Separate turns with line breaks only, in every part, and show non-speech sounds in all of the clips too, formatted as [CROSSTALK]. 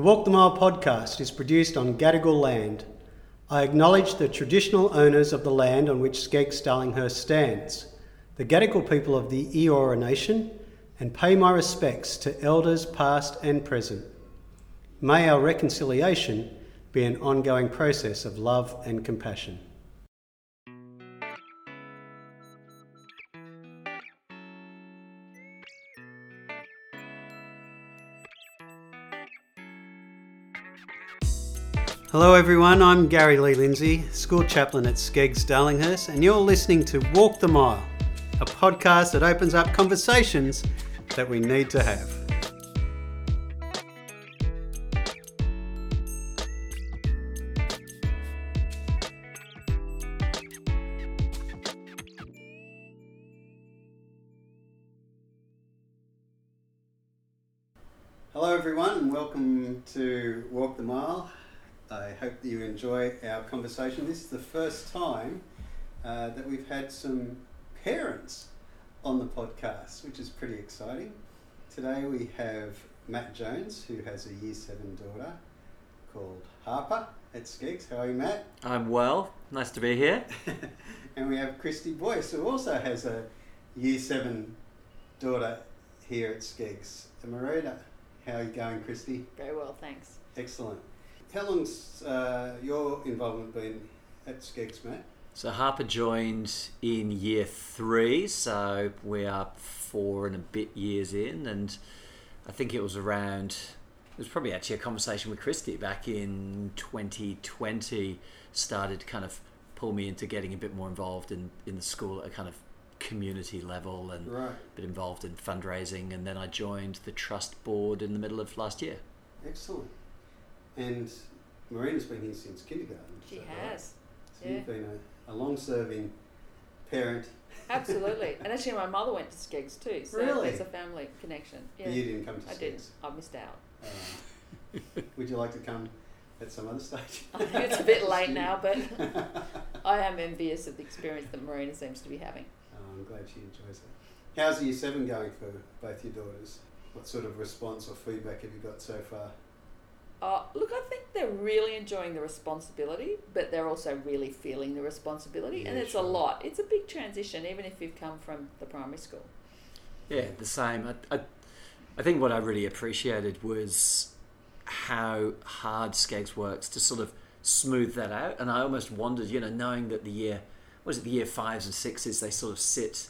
The Walk the Mile podcast is produced on Gadigal land. I acknowledge the traditional owners of the land on which SCEGGS Darlinghurst stands, the Gadigal people of the Eora Nation, and pay my respects to elders past and present. May our reconciliation be an ongoing process of love and compassion. Hello, everyone. I'm Gary Lee Lindsay, school chaplain at SCEGGS Darlinghurst, and you're listening to Walk the Mile, a podcast that opens up conversations that we need to have. Hello, everyone, and welcome to Walk the Mile. I hope that you enjoy our conversation. This is the first time uh, that we've had some parents on the podcast, which is pretty exciting. Today we have Matt Jones, who has a year seven daughter called Harper at SCEGGS. How are you, Matt?
I'm well. Nice to be here. [LAUGHS]
and we have Christy Boyce, who also has a year seven daughter here at SCEGGS. Marina, how are you going, Christy?
Very well, thanks.
Excellent. How long's uh, your involvement been at SCEGGS, Matt?
So Harper joined in year three, so we are four and a bit years in, and I think it was around. It was probably actually a conversation with Christy back in 2020. Started to kind of pull me into getting a bit more involved in in the school at a kind of community level and
Right.
a bit involved in fundraising, and then I joined the trust board in the middle of last year.
Excellent. And Marina's been here since kindergarten.
She
right?
has.
So
yeah.
you've been a, a long serving parent.
Absolutely. [LAUGHS] and actually, my mother went to SCEGGS too, so
Really?
there's a family connection. Yeah.
But you didn't come to SCEGGS.
I
SCEGGS.
did. I missed out.
Uh, would you like to come at some other stage? [LAUGHS]
I think it's a bit late now, but [LAUGHS] I am envious of the experience that Marina seems to be having.
Oh, I'm glad she enjoys it. How's year seven going for both your daughters? What sort of response or feedback have you got so far?
Uh, look, I think they're really enjoying the responsibility, but they're also really feeling the responsibility, and it's
sure.
a lot. It's a big transition, even if you've come from the primary school.
Yeah, the same. I, I, I think what I really appreciated was how hard SCEGGS works to sort of smooth that out. And I almost wondered, you know, knowing that the year, was it, the year fives and sixes, they sort of sit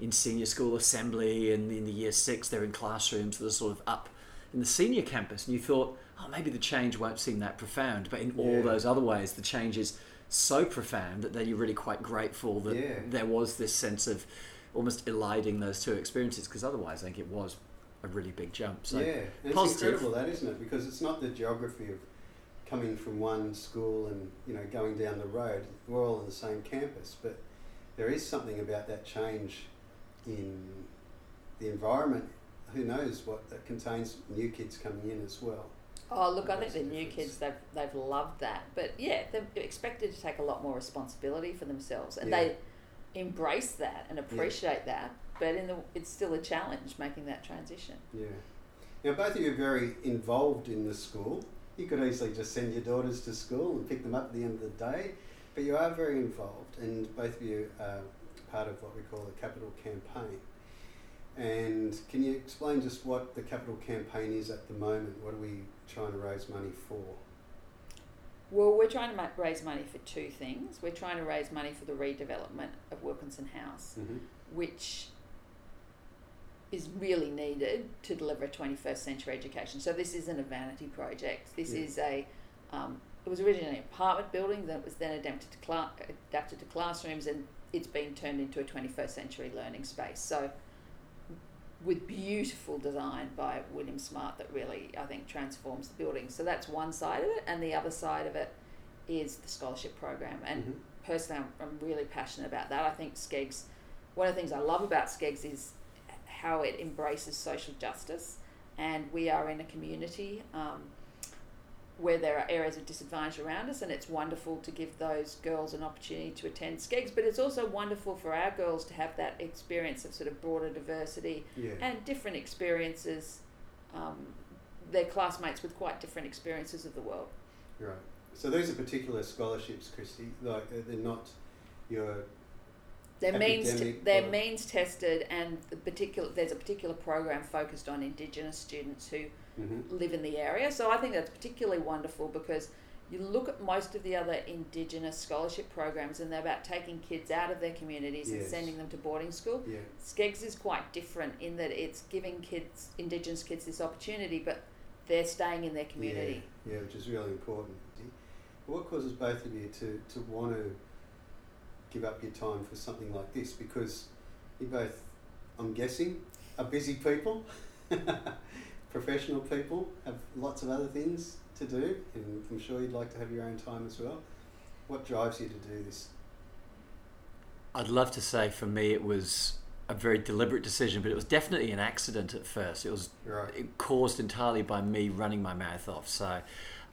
in senior school assembly, and in the year six, they're in classrooms that are sort of up in the senior campus. And you thought, oh, maybe the change won't seem that profound. But in all
Yeah.
those other ways, the change is so profound that then you're really quite grateful that
Yeah.
there was this sense of almost eliding those two experiences because otherwise I think it was a really big jump. So
yeah, and it's
positive.
incredible that, isn't it? Because it's not the geography of coming from one school and you know going down the road. We're all on the same campus, but there is something about that change in the environment. Who knows what that contains new kids coming in as well.
Oh, look, I think the new kids, they've, they've loved that. But yeah, they're expected to take a lot more responsibility for themselves. And
Yeah.
they embrace that and appreciate that. But in the, it's still a challenge making that transition.
Yeah. Now, both of you are very involved in the school. You could easily just send your daughters to school and pick them up at the end of the day, but you are very involved, and both of you are part of what we call the Capital Campaign. And can you explain just what the Capital Campaign is at the moment? What are we trying to raise money for?
Well, we're trying to raise money for two things. We're trying to raise money for the redevelopment of Wilkinson House,
Mm-hmm.
which is really needed to deliver a 21st century education. So this isn't a vanity project. This
Yeah.
is a um, it was originally an apartment building that was then adapted to cla- adapted to classrooms, and it's been turned into a 21st century learning space. So with beautiful design by William Smart that really I think transforms the building. So that's one side of it, and the other side of it is the scholarship program. And
Mhm.
personally, I'm, I'm really passionate about that. I think SCEGGS, one of the things I love about SCEGGS is how it embraces social justice, and we are in a community um, where there are areas of disadvantage around us, and it's wonderful to give those girls an opportunity to attend SCEGGS. But it's also wonderful for our girls to have that experience of sort of broader diversity
Yeah.
and different experiences um, their classmates with quite different experiences of the world.
Right. So those are particular scholarships, Christy. Like uh, they're not your.
They're means t- they're means tested, and the particular there's a particular program focused on Indigenous students who
Mm-hmm.
live in the area. So I think that's particularly wonderful because you look at most of the other Indigenous scholarship programs, and they're about taking kids out of their communities and sending them to boarding school.
Yeah.
SCEGGS is quite different in that it's giving kids, Indigenous kids, this opportunity, but they're staying in their community.
Yeah, yeah, which is really important. What causes both of you to, to want to give up your time for something like this? Because you both, I'm guessing, are busy people, [LAUGHS] professional people, have lots of other things to do, and I'm sure you'd like to have your own time as well. What drives you to do this?
I'd love to say for me it was a very deliberate decision, but it was definitely an accident at first. It was
Right.
it caused entirely by me running my mouth off. So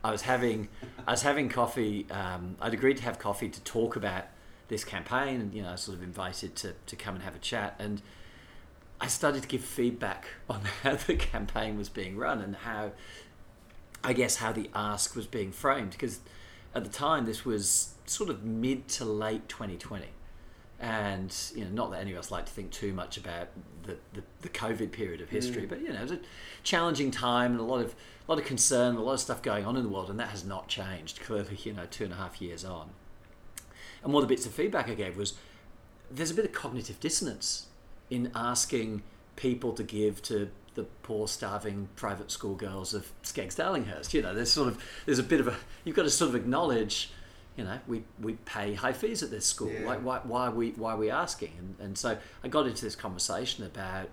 I was having [LAUGHS] I was having coffee. Um, I'd agreed to have coffee to talk about this campaign, and you know, sort of invited to to come and have a chat. And I started to give feedback [LAUGHS] on how the campaign was being run and how I guess how the ask was being framed because at the time this was sort of mid to late 2020 and you know not that any of us like to think too much about the, the, the covid period of history
Mm.
but you know it was a challenging time and a lot of a lot of concern a lot of stuff going on in the world and that has not changed [LAUGHS] clearly you know two and a half years on and one of the bits of feedback i gave was there's a bit of cognitive dissonance in asking people to give to the poor starving private school girls of SCEGGS Darlinghurst. You know, there's sort of there's a bit of a you've got to sort of acknowledge, you know, we, we pay high fees at this school.
Yeah.
Why, why, why are we why are we asking? And, and so I got into this conversation about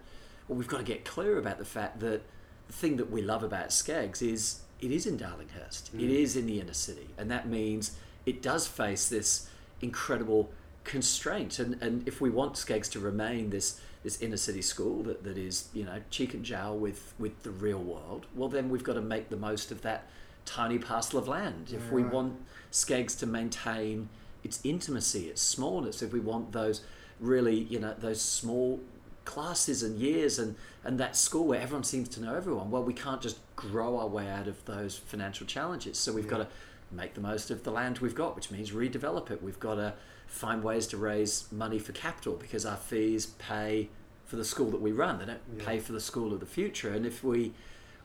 well, we've got to get clear about the fact that the thing that we love about SCEGGS is it is in Darlinghurst. It
Mm.
is in the inner city, and that means it does face this incredible constraint. And and if we want SCEGGS to remain this this inner city school that, that is you know cheek and jowl with with the real world, well then we've got to make the most of that tiny parcel of land. If we
Right.
want SCEGGS to maintain its intimacy, its smallness, if we want those really you know those small classes and years and and that school where everyone seems to know everyone well we can't just grow our way out of those financial challenges so we've got to make the most of the land we've got which means redevelop it we've got to find ways to raise money for capital because our fees pay for the school that we run. They don't
Yeah.
pay for the school of the future. And if we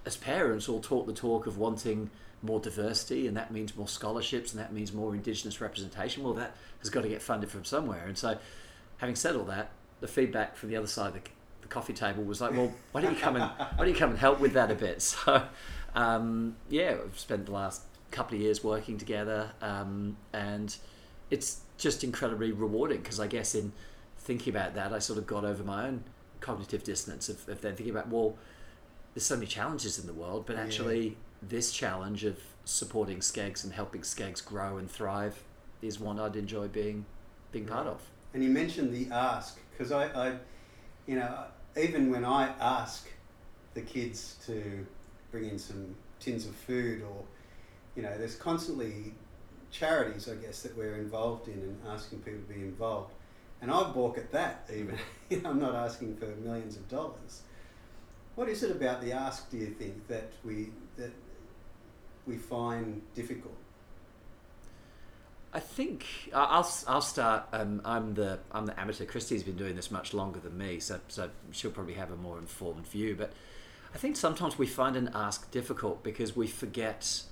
as parents all talk the talk of wanting more diversity and that means more scholarships and that means more indigenous representation well that has got to get funded from somewhere. And so having said all that the feedback from the other side of the, the coffee table was like well why don't you come and [LAUGHS] why don't you come and help with that a bit? [LAUGHS] So um, yeah we've spent the last couple of years working together um, and it's just incredibly rewarding because I guess in thinking about that I sort of got over my own cognitive dissonance of, of then thinking about well there's so many challenges in the world, but
Yeah.
actually, this challenge of supporting SCEGGS and helping SCEGGS grow and thrive is one I'd enjoy being being part of.
And you mentioned the ask because I, I, you know, even when I ask the kids to bring in some tins of food or, you know, there's constantly charities, I guess, that we're involved in and asking people to be involved. And I balk at that even. [LAUGHS] I'm not asking for millions of dollars. What is it about the ask, do you think, that we that we find difficult?
I think I'll I'll start. Um, I'm the I'm the amateur. Christy's been doing this much longer than me, so so she'll probably have a more informed view. But I think sometimes we find an ask difficult because we forget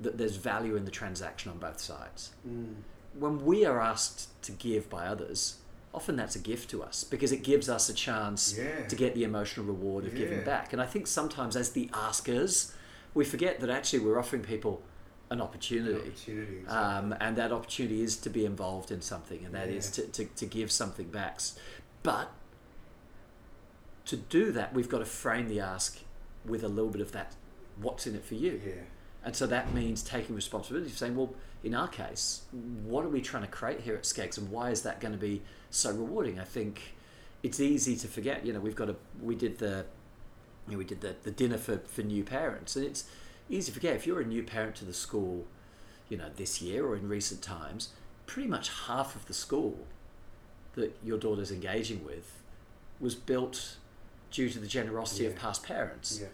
that there's value in the transaction on both sides.
Mm.
when we are asked to give by others, often that's a gift to us because it gives us a chance
Yeah.
to get the emotional reward of giving back. And I think sometimes, as the askers, we forget that actually we're offering people an opportunity.
Opportunity. exactly.
Um, and that opportunity is to be involved in something, and that is
Yeah.
to, to, to give something back. But to do that, we've got to frame the ask with a little bit of that what's in it for you.
yeah.
And so that means taking responsibility for saying, well, in our case, what are we trying to create here at SCEGGS and why is that going to be so rewarding? I think it's easy to forget, you know, we've got a, we did the, you know, we did the, the dinner for, for new parents and it's easy to forget if you're a new parent to the school, you know, this year or in recent times, pretty much half of the school that your daughter's engaging with was built due to the generosity of past parents
Yeah.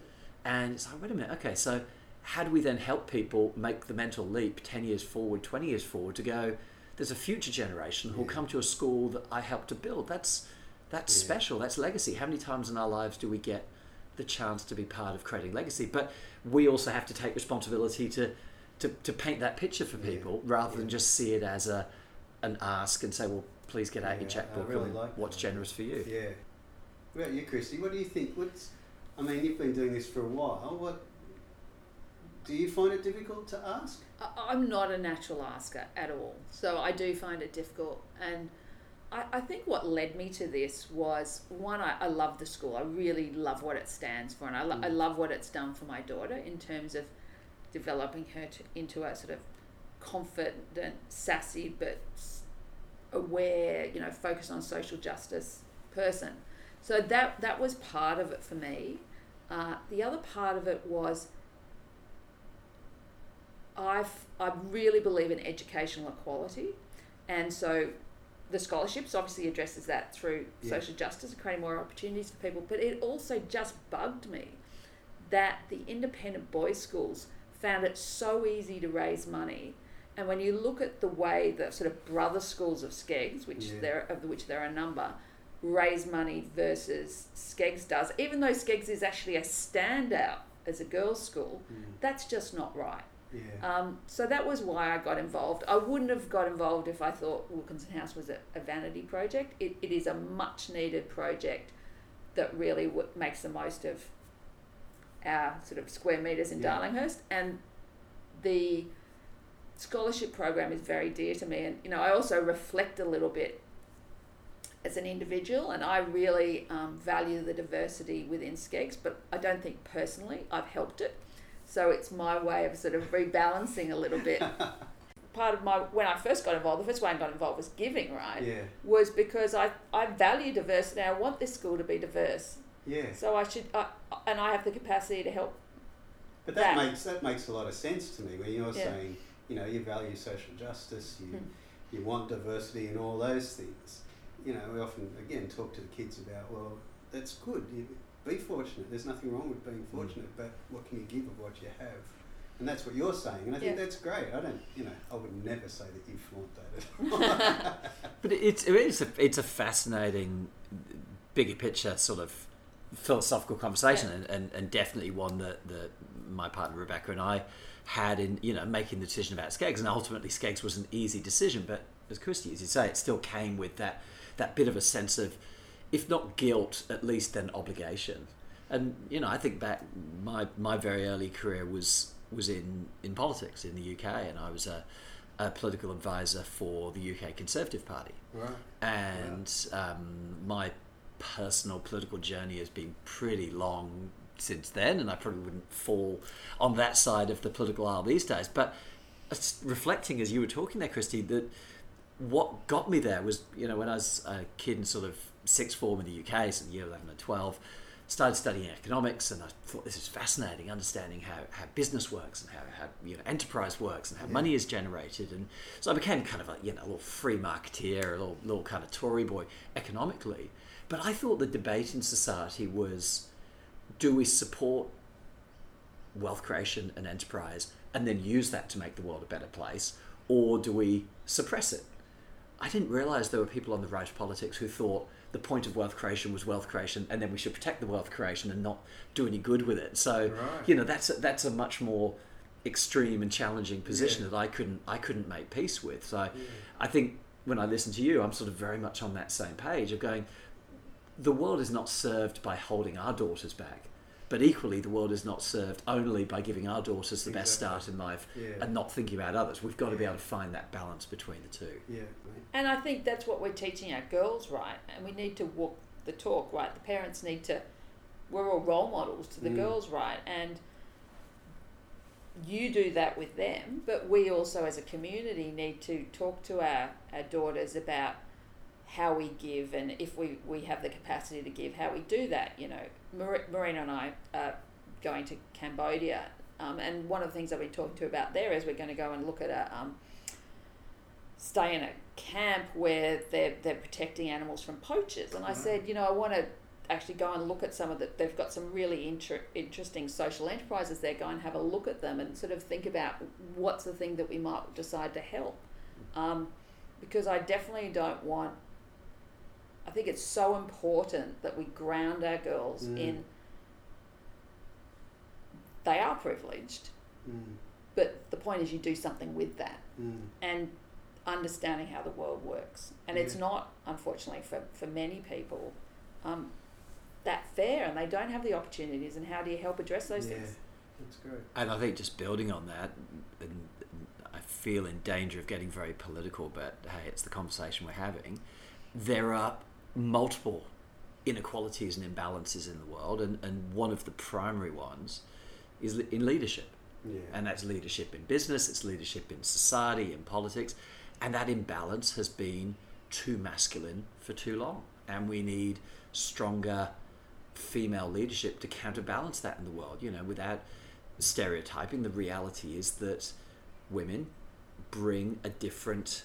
And it's like, wait a minute, okay, so how do we then help people make the mental leap 10 years forward, 20 years forward to go, there's a future generation who'll
Yeah.
come to a school that I helped to build. That's that's
Yeah.
special. That's legacy. How many times in our lives do we get the chance to be part of creating legacy? But we also have to take responsibility to to, to paint that picture for
Yeah.
people rather than just see it as a an ask and say, well, please get out
Yeah,
your checkbook
really
and
like
what's
that.
generous for you.
Yeah. What about you, Christy? What do you think? What's I mean, you've been doing this for a while. What do you find it difficult to ask?
I- I'm not a natural asker at all, so I do find it difficult. And I, I think what led me to this was one, I, I love the school. I really love what it stands for, and I, lo- I
Mm.
love what it's done for my daughter in terms of developing her to, into a sort of confident, sassy, but aware, you know, focused on social justice person. So that that was part of it for me. Uh, the other part of it was I I really believe in educational equality, and so the scholarships obviously addresses that through
Yeah.
social justice and creating more opportunities for people. But it also just bugged me that the independent boys' schools found it so easy to raise money. And when you look at the way the sort of brother schools of SCEGGS, which
Yeah.
there of which there are a number, raise money versus SCEGGS does, even though SCEGGS is actually a standout as a girls' school, mm. that's just not right.
Yeah.
Um, so that was why I got involved. I wouldn't have got involved if I thought Wilkinson House was a, a vanity project. It, it is a much needed project that really w- makes the most of our sort of square metres in
Yeah.
Darlinghurst. And the scholarship program is very dear to me. And, you know, I also reflect a little bit as an individual and I really um, value the diversity within SCEGGS, but I don't think personally I've helped it. So it's my way of sort of rebalancing a little bit. [LAUGHS] Part of my when I first got involved, the first way I got involved was giving, right?
yeah.
Was because I I value diversity. I want this school to be diverse.
Yeah.
So I should, uh, and I have the capacity to help.
But that,
that-
makes that makes a lot of sense to me when you're
Yeah.
saying, you know, you value social justice, you
Hmm.
you want diversity and all those things. You know, we often again talk to the kids about, well, that's good. You, be fortunate. There's nothing wrong with being mm. fortunate, but what can you give of what you have? And that's what you're saying, and I think
Yeah.
that's great. I don't, you know, I would never say that you flaunt that at [LAUGHS] all.
But it's it's a it's a fascinating bigger picture sort of philosophical conversation
Yeah.
and, and, and definitely one that, that my partner Rebecca and I had in you know making the decision about SCEGGS and ultimately SCEGGS was an easy decision but as Christy as you say it still came with that that bit of a sense of if not guilt at least then obligation and you know I think back my my very early career was was in in politics in the UK and I was a a political advisor for the UK Conservative Party
right.
and um, my personal political journey has been pretty long since then, and I probably wouldn't fall on that side of the political aisle these days. But reflecting as you were talking there, Christy, that what got me there was, you know, when I was a kid in sort of sixth form in the UK, so year 11 and 12, started studying economics and I thought this is fascinating, understanding how, how business works and how, how you know enterprise works and how
Yeah.
money is generated. And so I became kind of a you know a little free marketeer, a little, little kind of Tory boy economically. But I thought the debate in society was do we support wealth creation and enterprise and then use that to make the world a better place, or do we suppress it? I didn't realize there were people on the right of politics who thought the point of wealth creation was wealth creation, and then we should protect the wealth creation and not do any good with it. So,
Right.
you know, that's a, that's a much more extreme and challenging position
Yeah.
that I couldn't I couldn't make peace with. So,
Yeah.
I think when I listen to you, I'm sort of very much on that same page of going. The world is not served by holding our daughters back, but equally, the world is not served only by giving our daughters the best start in life
Yeah.
and not thinking about others. We've got to be able to find that balance between the two.
yeah. mate.
And I think that's what we're teaching our girls, right? And we need to walk the talk, right? The parents need to. We're all role models to the
Mm.
girls, right? And you do that with them, but we also, as a community, need to talk to our, our daughters about how we give and if we, we have the capacity to give, how we do that. You know, Mar- Marina and I are going to Cambodia, um, and one of the things I've been talking to about there is we're going to go and look at a um, stay in a camp where they're they're protecting animals from poachers. And I said, you know, I want to actually go and look at some of the. They've got some really inter- interesting social enterprises there. Go and have a look at them and sort of think about what's the thing that we might decide to help. Um, because I definitely don't want. I think it's so important that we ground our girls
Mm.
in. They are privileged,
Mm,
but the point is you do something with that
mm,
and understanding how the world works. And it's not, unfortunately, for, for many people, um, that fair, and they don't have the opportunities. And how do you help address those
yeah,
things?
that's great.
And I think just building on that, and I feel in danger of getting very political, but hey, it's the conversation we're having. There are multiple inequalities and imbalances in the world, and, and one of the primary ones is in leadership.
Yeah,
And that's leadership in business, it's leadership in society, in politics. And that imbalance has been too masculine for too long. And we need stronger female leadership to counterbalance that in the world. You know, without stereotyping, the reality is that women bring a different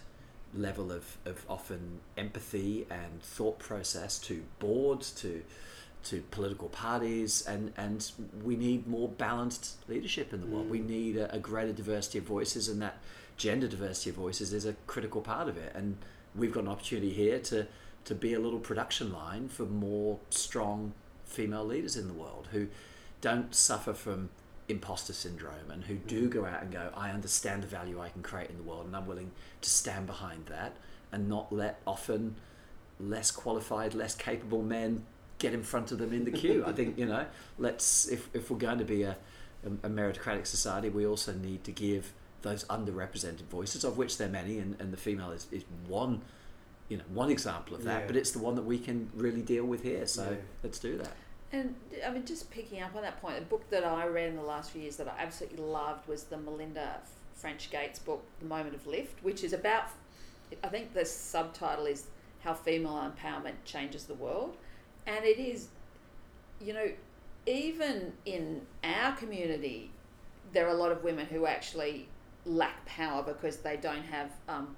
level of, of often empathy and thought process to boards, to to political parties, and, and we need more balanced leadership in the world.
Mm.
We need a, a greater diversity of voices, and that gender diversity of voices is a critical part of it. And we've got an opportunity here to, to be a little production line for more strong female leaders in the world who don't suffer from imposter syndrome and who do mm-hmm. go out and go, I understand the value I can create in the world, and I'm willing to stand behind that and not let often less qualified, less capable men get in front of them in the queue. I think [LAUGHS] you know, let's if if we're going to be a, a, a meritocratic society, we also need to give those underrepresented voices, of which there are many, and, and the female is, is one, you know, one example of that.
Yeah.
But it's the one that we can really deal with here. So
Yeah.
let's do that.
And I mean, just picking up on that point, a book that I read in the last few years that I absolutely loved was the Melinda French Gates book, The Moment of Lift, which is about, I think the subtitle is How Female Empowerment Changes the World. And it is, you know, even in our community, there are a lot of women who actually lack power because they don't have um,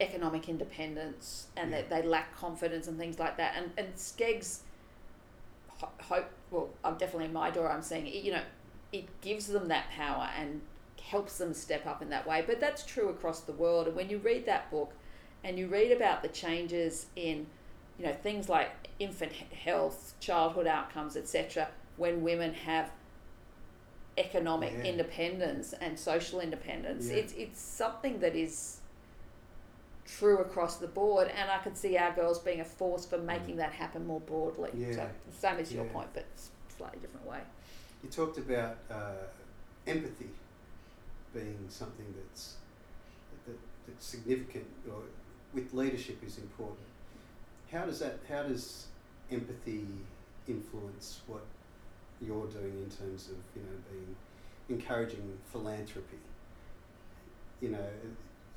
economic independence and
Yeah.
that they lack confidence and things like that. And, and SCEGGS ho- hope well i'm definitely in my door i'm saying it, you know it gives them that power and helps them step up in that way but that's true across the world and when you read that book and you read about the changes in you know things like infant health childhood outcomes etc when women have economic
Yeah.
independence and social independence
Yeah.
it's it's something that is true across the board and I could see our girls being a force for making that happen more broadly.
Yeah.
So same as your
Yeah.
point, but slightly different way.
You talked about uh, empathy being something that's that, that's significant or with leadership is important. How does that? How does empathy influence what you're doing in terms of you know being encouraging philanthropy? You know,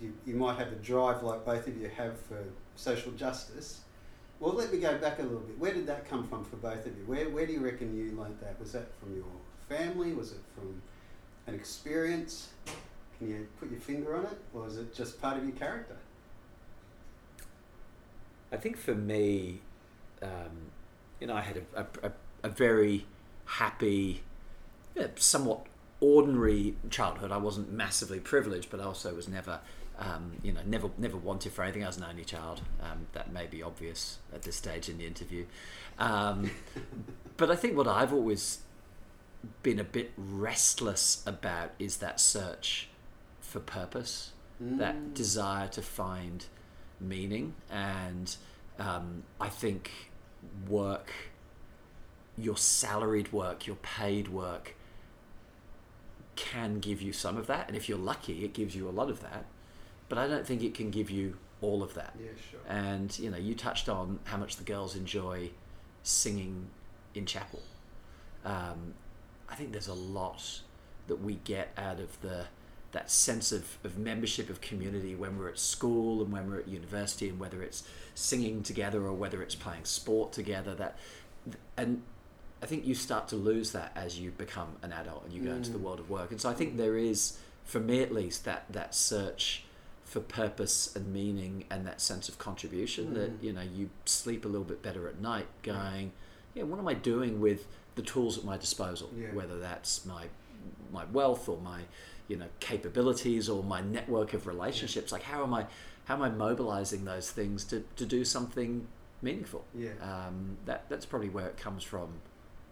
you, you might have a drive like both of you have for social justice. Well, let me go back a little bit. Where did that come from for both of you? Where, where do you reckon you learnt that? Was that from your family? Was it from an experience? Can you put your finger on it? Or is it just part of your character?
I think for me, um, you know, I had a, a, a, very happy, yeah, somewhat ordinary childhood. I wasn't massively privileged, but I also was never, um, you know, never never wanted for anything. I was an only child. Um, that may be obvious at this stage in the interview, um, [LAUGHS] but I think what I've always been a bit restless about is that search for purpose, that
Mm.
desire to find meaning, and um, I think work, your salaried work, your paid work, can give you some of that, and if you're lucky, it gives you a lot of that. But I don't think it can give you all of that.
Yeah, sure.
And you know, you touched on how much the girls enjoy singing in chapel. Um, I think there's a lot that we get out of the that sense of, of membership of community when we're at school and when we're at university and whether it's singing together or whether it's playing sport together that and I think you start to lose that as you become an adult and you go into the
Mm.
world of work and so I think there is for me at least that that search for purpose and meaning and that sense of contribution that
Mm.
you know you sleep a little bit better at night going yeah, what am I doing with the tools at my disposal?
Yeah.
Whether that's my my wealth or my you know capabilities or my network of relationships. Like how am I how am I mobilizing those things to, to do something meaningful?
Yeah.
Um, that that's probably where it comes from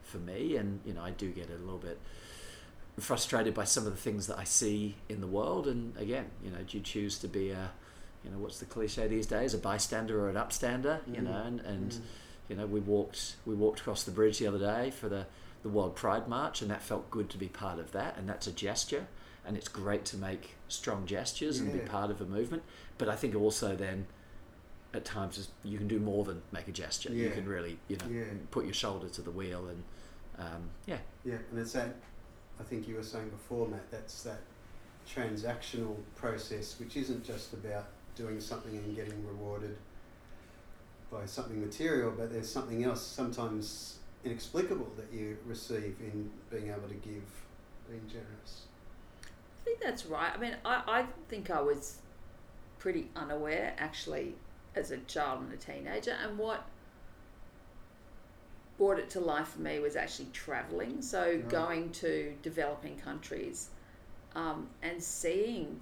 for me. And you know, I do get a little bit frustrated by some of the things that I see in the world. And again, you know, do you choose to be a you know what's the cliche these days a bystander or an upstander you
Mm.
know and, and
Mm.
you know we walked we walked across the bridge the other day for the the World Pride March and that felt good to be part of that and that's a gesture and it's great to make strong gestures and be part of a movement but I think also then at times you can do more than make a gesture you can really you know
Yeah.
put your shoulder to the wheel and um, yeah
Yeah, and it's that, I think you were saying before, Matt, that's that transactional process, which isn't just about doing something and getting rewarded by something material, but there's something else, sometimes inexplicable, that you receive in being able to give, being generous.
I think that's right. I mean, I, I think I was pretty unaware actually as a child and a teenager, and what brought it to life for me was actually traveling. So
Right.
going to developing countries um, and seeing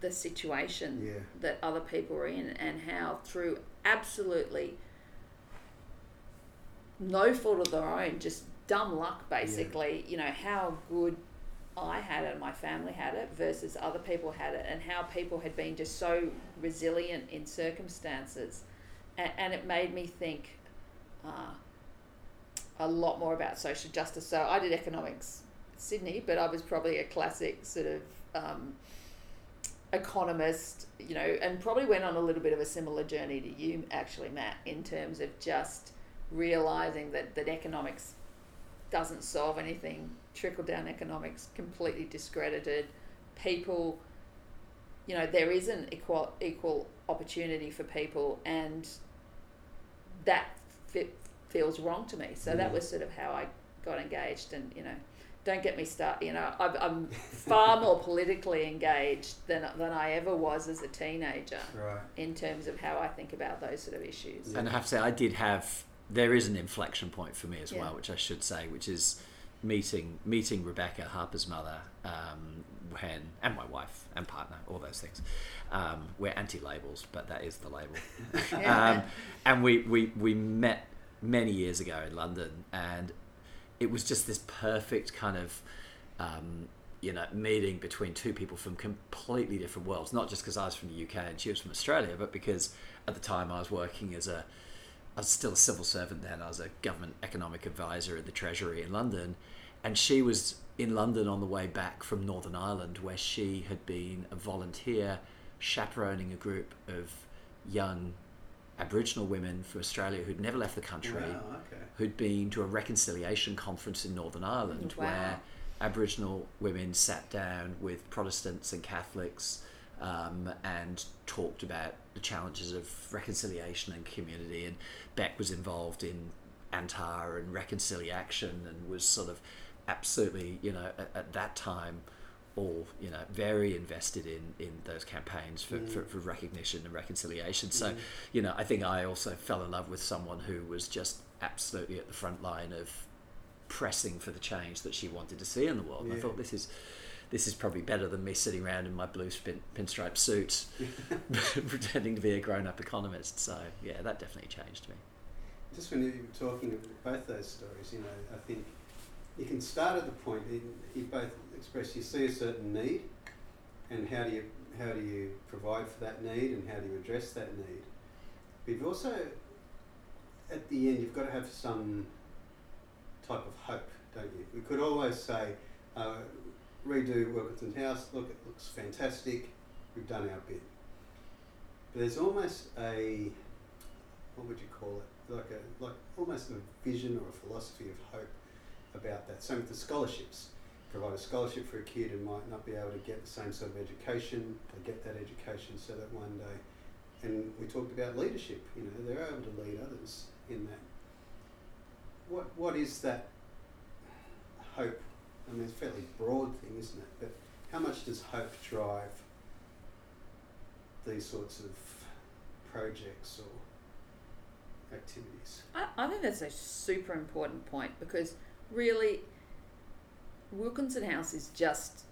the situation
Yeah,
that other people are in and how through absolutely no fault of their own just dumb luck basically you know how good i had it and my family had it versus other people had it and how people had been just so resilient in circumstances and, and it made me think uh, a lot more about social justice so i did economics sydney but i was probably a classic sort of um, economist, you know, and probably went on a little bit of a similar journey to you, actually, Matt, in terms of just realizing that, that economics doesn't solve anything. Trickle down economics completely discredited. People, you know, there isn't equal equal opportunity for people, and that fit, feels wrong to me. So that
Mm.
was sort of how I got engaged, and you know, don't get me started. You know, I'm, I'm [LAUGHS] far more politically engaged than than I ever was as a teenager
right.
in terms of how I think about those sort of issues.
Yeah.
And I have to say, I did have. There is an inflection point for me as
Yeah.
well, which I should say, which is meeting meeting Rebecca Harper's mother, um, when and my wife and partner, all those things. Um, we're anti-labels, but that is the label. [LAUGHS] um, and we, we we met many years ago in London, and it was just this perfect kind of. Um, you know, meeting between two people from completely different worlds. Not just because I was from the UK and she was from Australia, but because at the time I was working as a I was still a civil servant then. I was a government economic advisor at the Treasury in London, and she was in London on the way back from Northern Ireland, where she had been a volunteer chaperoning a group of young Aboriginal women for Australia who'd never left the country,
Wow, okay.
who'd been to a reconciliation conference in Northern Ireland,
Wow.
where Aboriginal women sat down with Protestants and Catholics um, and talked about the challenges of reconciliation and community. And Beck was involved in Antar and reconciliation and was sort of absolutely, you know, at, at that time, all you know, very invested in in those campaigns for,
Mm.
for, for recognition and reconciliation. So,
Mm.
you know, I think I also fell in love with someone who was just absolutely at the front line of pressing for the change that she wanted to see in the world. And I thought this is this is probably better than me sitting around in my blue spin, pinstripe suit [LAUGHS] [LAUGHS] pretending to be a grown-up economist. So yeah, that definitely changed me.
Just when you were talking about both those stories, you know, I think you can start at the point you, both express you see a certain need, and how do you how do you provide for that need, and how do you address that need. But you've also, at the end, you've got to have some type of hope, don't you? We could always say, uh, redo Wilkinson House. Look, it looks fantastic. We've done our bit. But there's almost a what would you call it? Like a like almost a vision or a philosophy of hope about that. Same with the scholarships. Provide a scholarship for a kid who might not be able to get the same sort of education. They get that education so that one day, and we talked about leadership. You know, they're able to lead others in that. What what is that hope? I mean, it's a fairly broad thing, isn't it? But how much does hope drive these sorts of projects or activities.
I, I think that's a super important point because really, Wilkinson House is just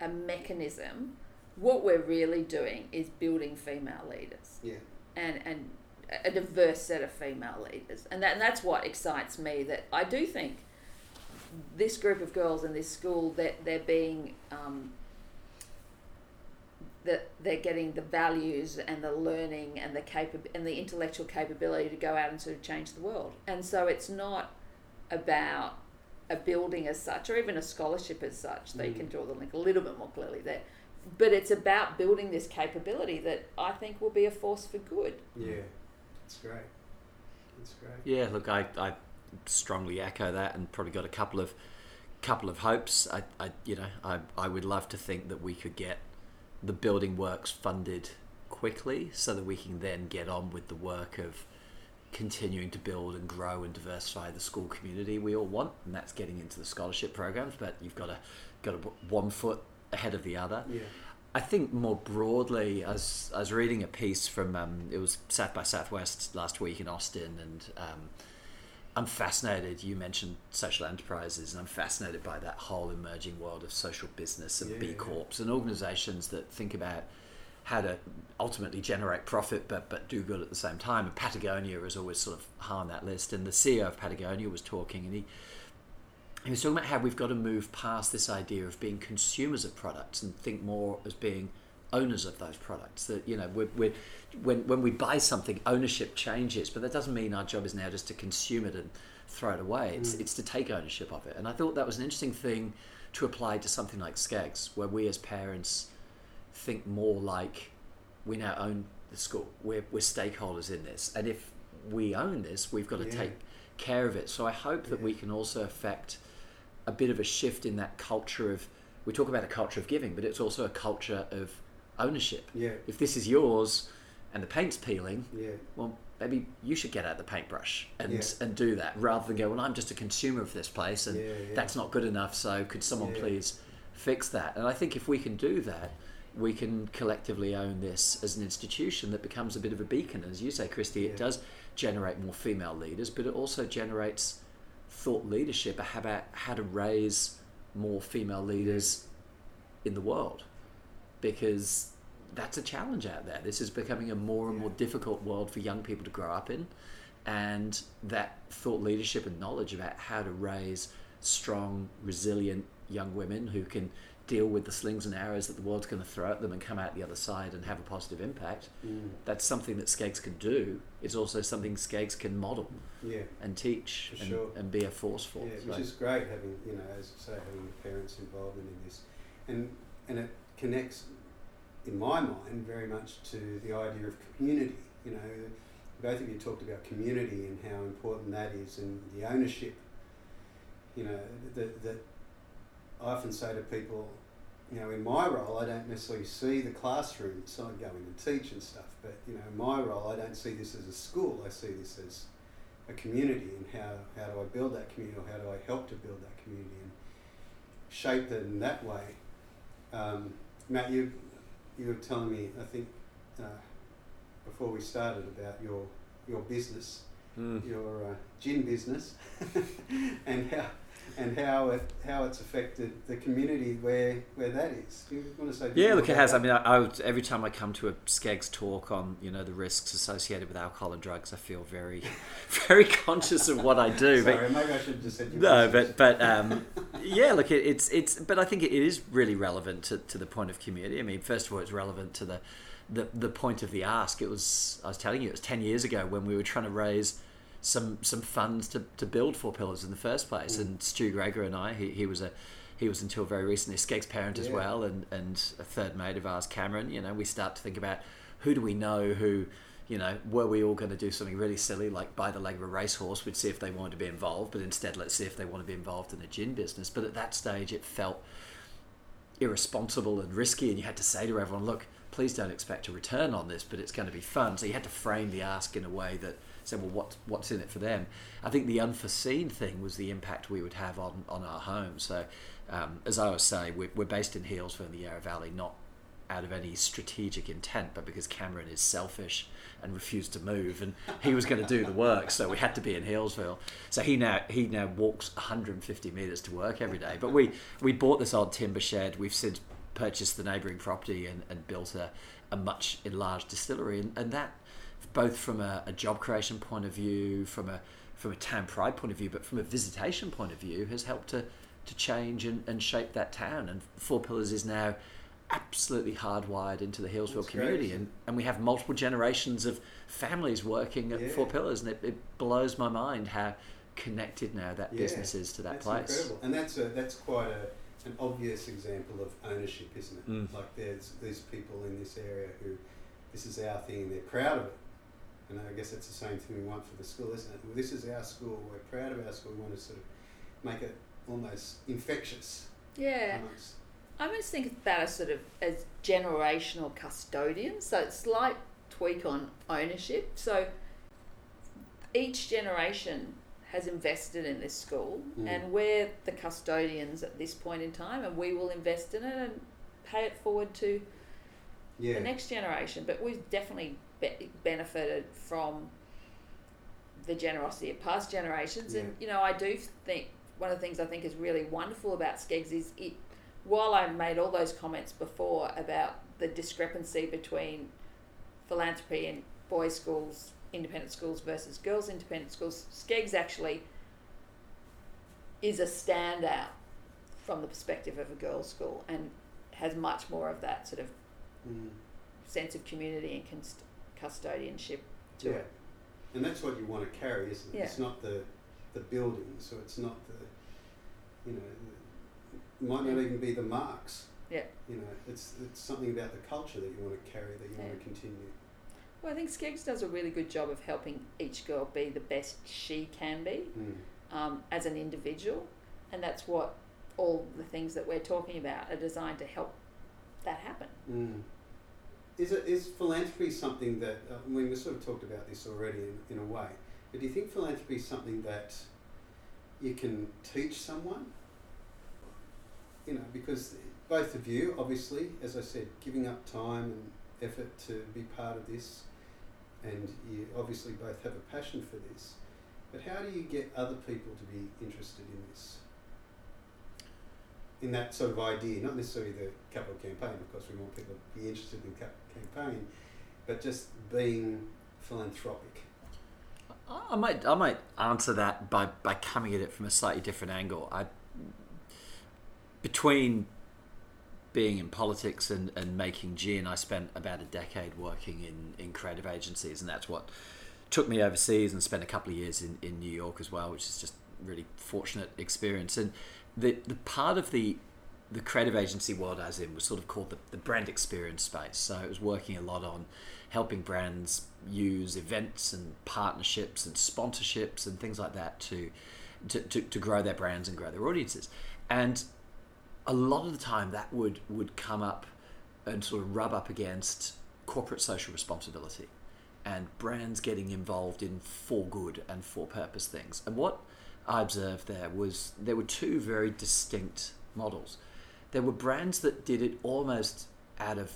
a mechanism. What we're really doing is building female leaders
Yeah.
and, and a diverse set of female leaders. And, that, and that's what excites me that I do think this group of girls in this school that they're being um, that they're getting the values and the learning and the capa- and the intellectual capability to go out and sort of change the world. And so it's not about a building as such or even a scholarship as such. They
Mm.
can draw the link a little bit more clearly there. But it's about building this capability that I think will be a force for good.
Yeah. It's great. It's great.
Yeah, look, I, I strongly echo that, and probably got a couple of couple of hopes. I, I you know, I, I would love to think that we could get the building works funded quickly, so that we can then get on with the work of continuing to build and grow and diversify the school community we all want, and that's getting into the scholarship programs. But you've got to got to put one foot ahead of the other.
Yeah.
I think more broadly, I was, I was reading a piece from um, it was South by Southwest last week in Austin, and um, I'm fascinated. You mentioned social enterprises, and I'm fascinated by that whole emerging world of social business and
Yeah,
B
yeah.
Corps and organisations that think about how to ultimately generate profit but, but do good at the same time. And Patagonia is always sort of high on that list. And the CEO of Patagonia was talking, and he he was talking about how we've got to move past this idea of being consumers of products and think more as being owners of those products. That you know, we're, we're, when when we buy something, ownership changes, but that doesn't mean our job is now just to consume it and throw it away. It's
Mm.
it's to take ownership of it. And I thought that was an interesting thing to apply to something like SCEGGS, where we as parents think more like we now own the school. We're we're stakeholders in this, and if we own this, we've got to
Yeah.
take care of it. So I hope that
Yeah.
we can also affect a bit of a shift in that culture of we talk about a culture of giving, but it's also a culture of ownership.
Yeah.
If this is yours and the paint's peeling,
Yeah.
well, maybe you should get out the paintbrush and
Yeah.
and do that rather than go, well, I'm just a consumer of this place and
Yeah, yeah.
that's not good enough. So could someone please fix that? And I think if we can do that, we can collectively own this as an institution that becomes a bit of a beacon. As you say, Christy, it does generate more female leaders, but it also generates thought leadership about how to raise more female leaders in the world because that's a challenge out there. This is becoming a more and more difficult world for young people to grow up in, and that thought leadership and knowledge about how to raise strong, resilient young women who can deal with the slings and arrows that the world's going to throw at them and come out the other side and have a positive impact.
Mm.
That's something that SCEGGS can do. It's also something SCEGGS can model
Yeah.
and teach and,
sure.
and be a force for.
Yeah,
So-
which is great having you know, as I say, having parents' involvement in this, and and it connects, in my mind, very much to the idea of community. You know, both of you talked about community and how important that is, and the ownership. You know, that that I often say to people, you know, in my role, I don't necessarily see the classroom, so I go in and teach and stuff. But you know, in my role, I don't see this as a school. I see this as a community and how, how do I build that community or how do I help to build that community and shape it in that way. Um, Matt, you you were telling me, I think, uh, before we started about your your business,
Mm.
your uh, gin business, [LAUGHS] and how and how it how it's affected the community where where that is. You want to say?
Yeah, look, it has. I mean, I, I would, every time I come to a SCEGGS talk on you know the risks associated with alcohol and drugs, I feel very, [LAUGHS] very conscious of what I do. but
maybe I should have just said
no, but but um, [LAUGHS] yeah, look, it, it's it's. But I think it is really relevant to, to the point of community. I mean, first of all, it's relevant to the, the the point of the ask. It was I was telling you, it was ten years ago when we were trying to raise some some funds to, to build Four Pillars in the first place,
Mm.
and Stu Gregor and I, he, he was a he was until very recently a SCEGGS parent as well, and and a third mate of ours, Cameron. You know, we start to think about who do we know who you know, were we all going to do something really silly like buy the leg of a racehorse? We'd see if they wanted to be involved, but instead, let's see if they want to be involved in a gin business. But at that stage, it felt irresponsible and risky, and you had to say to everyone, look, please don't expect a return on this, but it's going to be fun. So you had to frame the ask in a way that said, well, what, what's in it for them? I think the unforeseen thing was the impact we would have on, on our home. So, um, as I always say, we're, we're based in Healesville in the Yarra Valley, not out of any strategic intent, but because Cameron is selfish and refused to move, and he was going to do the work, so we had to be in Healesville. So he now he now walks 150 meters to work every day. But we we bought this old timber shed. We've since purchased the neighbouring property and, and built a, a much enlarged distillery, and, and that both from a, a job creation point of view, from a from a town pride point of view, but from a visitation point of view, has helped to to change and, and shape that town. And Four Pillars is now absolutely hardwired into the Healesville
That's
community, and, and we have multiple generations of families working at
Yeah.
Four Pillars, and it, it blows my mind how connected now that
Yeah,
business is to that
that's
place.
incredible, and that's a that's quite a an obvious example of ownership, isn't it?
Mm.
Like there's these people in this area who this is our thing and they're proud of it. And I guess that's the same thing we want for the school, isn't it? Well, this is our school. We're proud of our school. We want to sort of make it almost infectious.
Yeah.
amongst-
I almost think about us sort of as generational custodians. So it's slight tweak on ownership. So each generation has invested in this school,
Mm.
and we're the custodians at this point in time, and we will invest in it and pay it forward to
Yeah.
the next generation. But we've definitely be- benefited from the generosity of past generations. And you know, I do think one of the things I think is really wonderful about SCEGGS is it. While I made all those comments before about the discrepancy between philanthropy and boys' schools, independent schools versus girls' independent schools, SCEGGS actually is a standout from the perspective of a girls' school and has much more of that sort of
Mm.
sense of community and cust- custodianship to
yeah.
it.
And that's what you want to carry, isn't it?
Yeah.
It's not the the buildings, or it's not the, you know, it might not
Yeah.
even be the marks.
Yeah.
You know, it's it's something about the culture that you want to carry, that you want to continue.
Well, I think SCEGGS does a really good job of helping each girl be the best she can be
Mm.
um, as an individual, and that's what all the things that we're talking about are designed to help that happen.
Mm. Is it is philanthropy something that uh, I mean we sort of talked about this already in, in a way, but do you think philanthropy is something that you can teach someone? You know, because both of you, obviously, as I said, giving up time and effort to be part of this, and you obviously both have a passion for this. But how do you get other people to be interested in this? In that sort of idea, not necessarily the capital campaign, of course, we want people to be interested in cap- campaign, but just being philanthropic.
I I might I might answer that by, by coming at it from a slightly different angle. I between being in politics and, and making gin, I spent about a decade working in, in creative agencies, and that's what took me overseas and spent a couple of years in, in New York as well, which is just really fortunate experience. And the the part of the the creative agency world I was in was sort of called the, the brand experience space. So it was working a lot on helping brands use events and partnerships and sponsorships and things like that to, to, to, to grow their brands and grow their audiences. And a lot of the time that would, would come up and sort of rub up against corporate social responsibility and brands getting involved in for good and for purpose things. And what I observed there was there were two very distinct models. There were brands that did it almost out of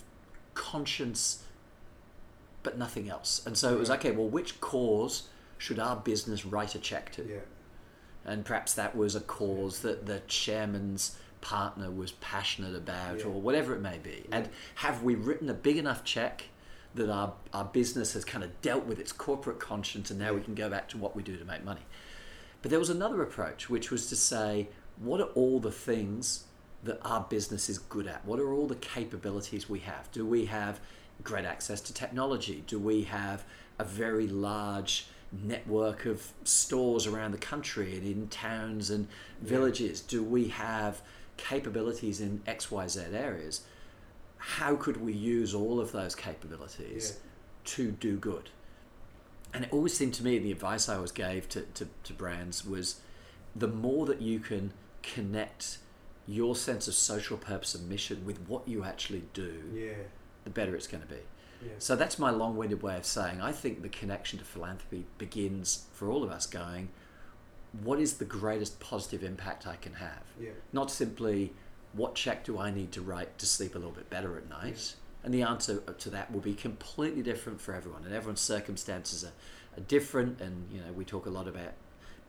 conscience but nothing else. And so it was okay, well, which cause should our business write a check to?
Yeah.
And perhaps that was a cause that the chairman's partner was passionate about
Yeah.
or whatever it may be.
Yeah.
And have we written a big enough check that our, our business has kind of dealt with its corporate conscience and now we can go back to what we do to make money? But there was another approach, which was to say, what are all the things that our business is good at? What are all the capabilities we have? Do we have great access to technology? Do we have a very large network of stores around the country and in towns and villages? Do we have capabilities in XYZ areas? How could we use all of those capabilities to do good? And it always seemed to me the advice I always gave to, to, to brands was the more that you can connect your sense of social purpose and mission with what you actually do,
Yeah.
the better it's going to be.
Yeah.
So that's my long winded way of saying I think the connection to philanthropy begins for all of us going, what is the greatest positive impact I can have?
Yeah.
Not simply what check do I need to write to sleep a little bit better at night, And the answer uh, to that will be completely different for everyone, and everyone's circumstances are, are different. And you know, we talk a lot about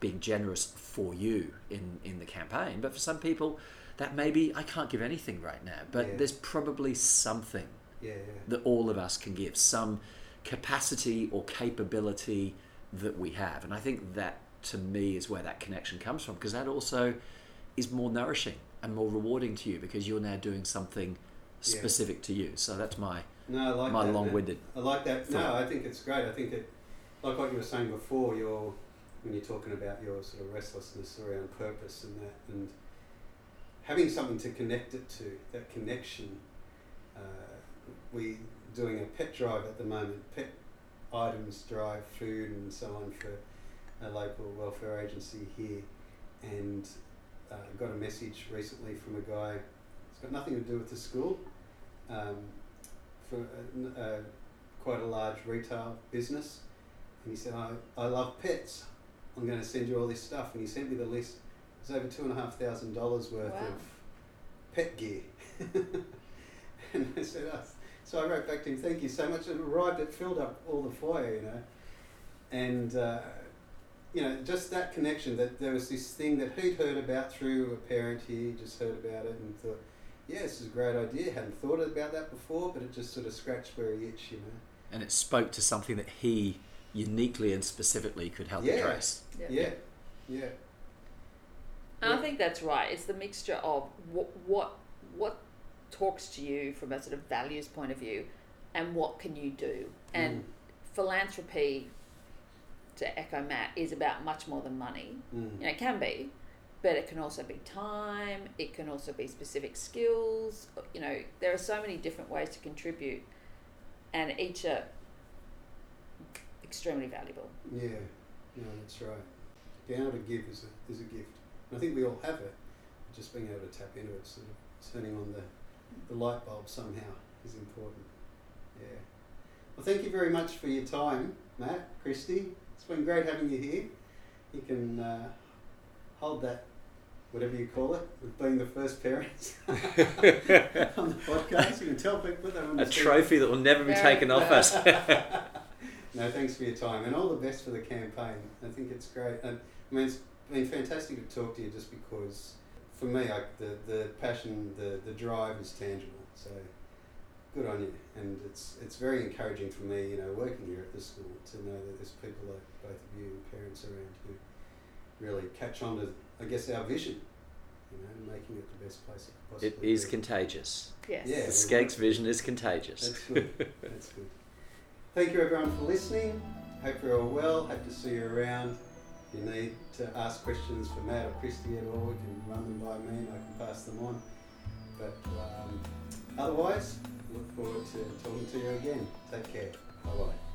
being generous for you in in the campaign, but for some people, that maybe I can't give anything right now, but
Yeah.
there's probably something
Yeah, yeah.
that all of us can give, some capacity or capability that we have. And I think that to me is where that connection comes from because that also is more nourishing and more rewarding to you because you're now doing something
Yeah.
specific to you. So that's my
No, I like
my
that.
long-winded.
I like that. No. I think it's great. I think it, like what you were saying before, your when you're talking about your sort of restlessness around purpose and that, and having something to connect it to, that connection. Uh, we doing a pet drive at the moment. Pet items drive food and so on for a local welfare agency here, and uh, got a message recently from a guy. It's got nothing to do with the school. Um, for a, a, quite a large retail business, and he said, I, I love pets. I'm going to send you all this stuff. And he sent me the list. It was over two and a half thousand dollars worth
Wow.
of pet gear. [LAUGHS] and I said, oh. so I wrote back to him, thank you so much. And it arrived, it filled up all the foyer, you know. And, uh, you know, just that connection that there was this thing that he'd heard about through a parent here, just heard about it and thought, yeah, this is a great idea. Hadn't thought about that before, but it just sort of scratched where he itched, you know.
and it spoke to something that he uniquely and specifically could help
Yeah.
address.
Yeah.
Yeah, yeah,
And I think that's right. It's the mixture of what what what talks to you from a sort of values point of view, and what can you do. And
Mm.
philanthropy, to echo Matt, is about much more than money.
Mm.
You know, it can be, but it can also be time. It can also be specific skills. You know, there are so many different ways to contribute, and each are extremely valuable.
Yeah, no, that's right. Being able to give is a, is a gift. And I think we all have it. Just being able to tap into it, sort of turning on the, the light bulb somehow is important. Yeah. Well, thank you very much for your time, Matt, Christy. It's been great having you here. You can uh, hold that, whatever you call it, with being the first parents [LAUGHS] on the podcast. You can tell people that on
A trophy that will never be
Very-
taken off us. [LAUGHS] [LAUGHS]
no, thanks for your time and all the best for the campaign. I think it's great. I mean, it's been fantastic to talk to you just because, for me, I, the, the passion, the, the drive is tangible. So good on you. And it's, it's very encouraging for me, you know, working here at the school to know that there's people like both of you and parents around who really catch on to, I guess, our vision, you know, making it the best place it could
It
possibly
is
be.
Yes.
Yes.
Yeah.
The SCEGGS vision is contagious.
That's good. That's good. Thank you everyone for listening. Hope you're all well. Hope to see you around. If you need to ask questions for Matt or Christy at all, you can run them by me and I can pass them on. But um, otherwise, look forward to talking to you again. Take care. Bye bye.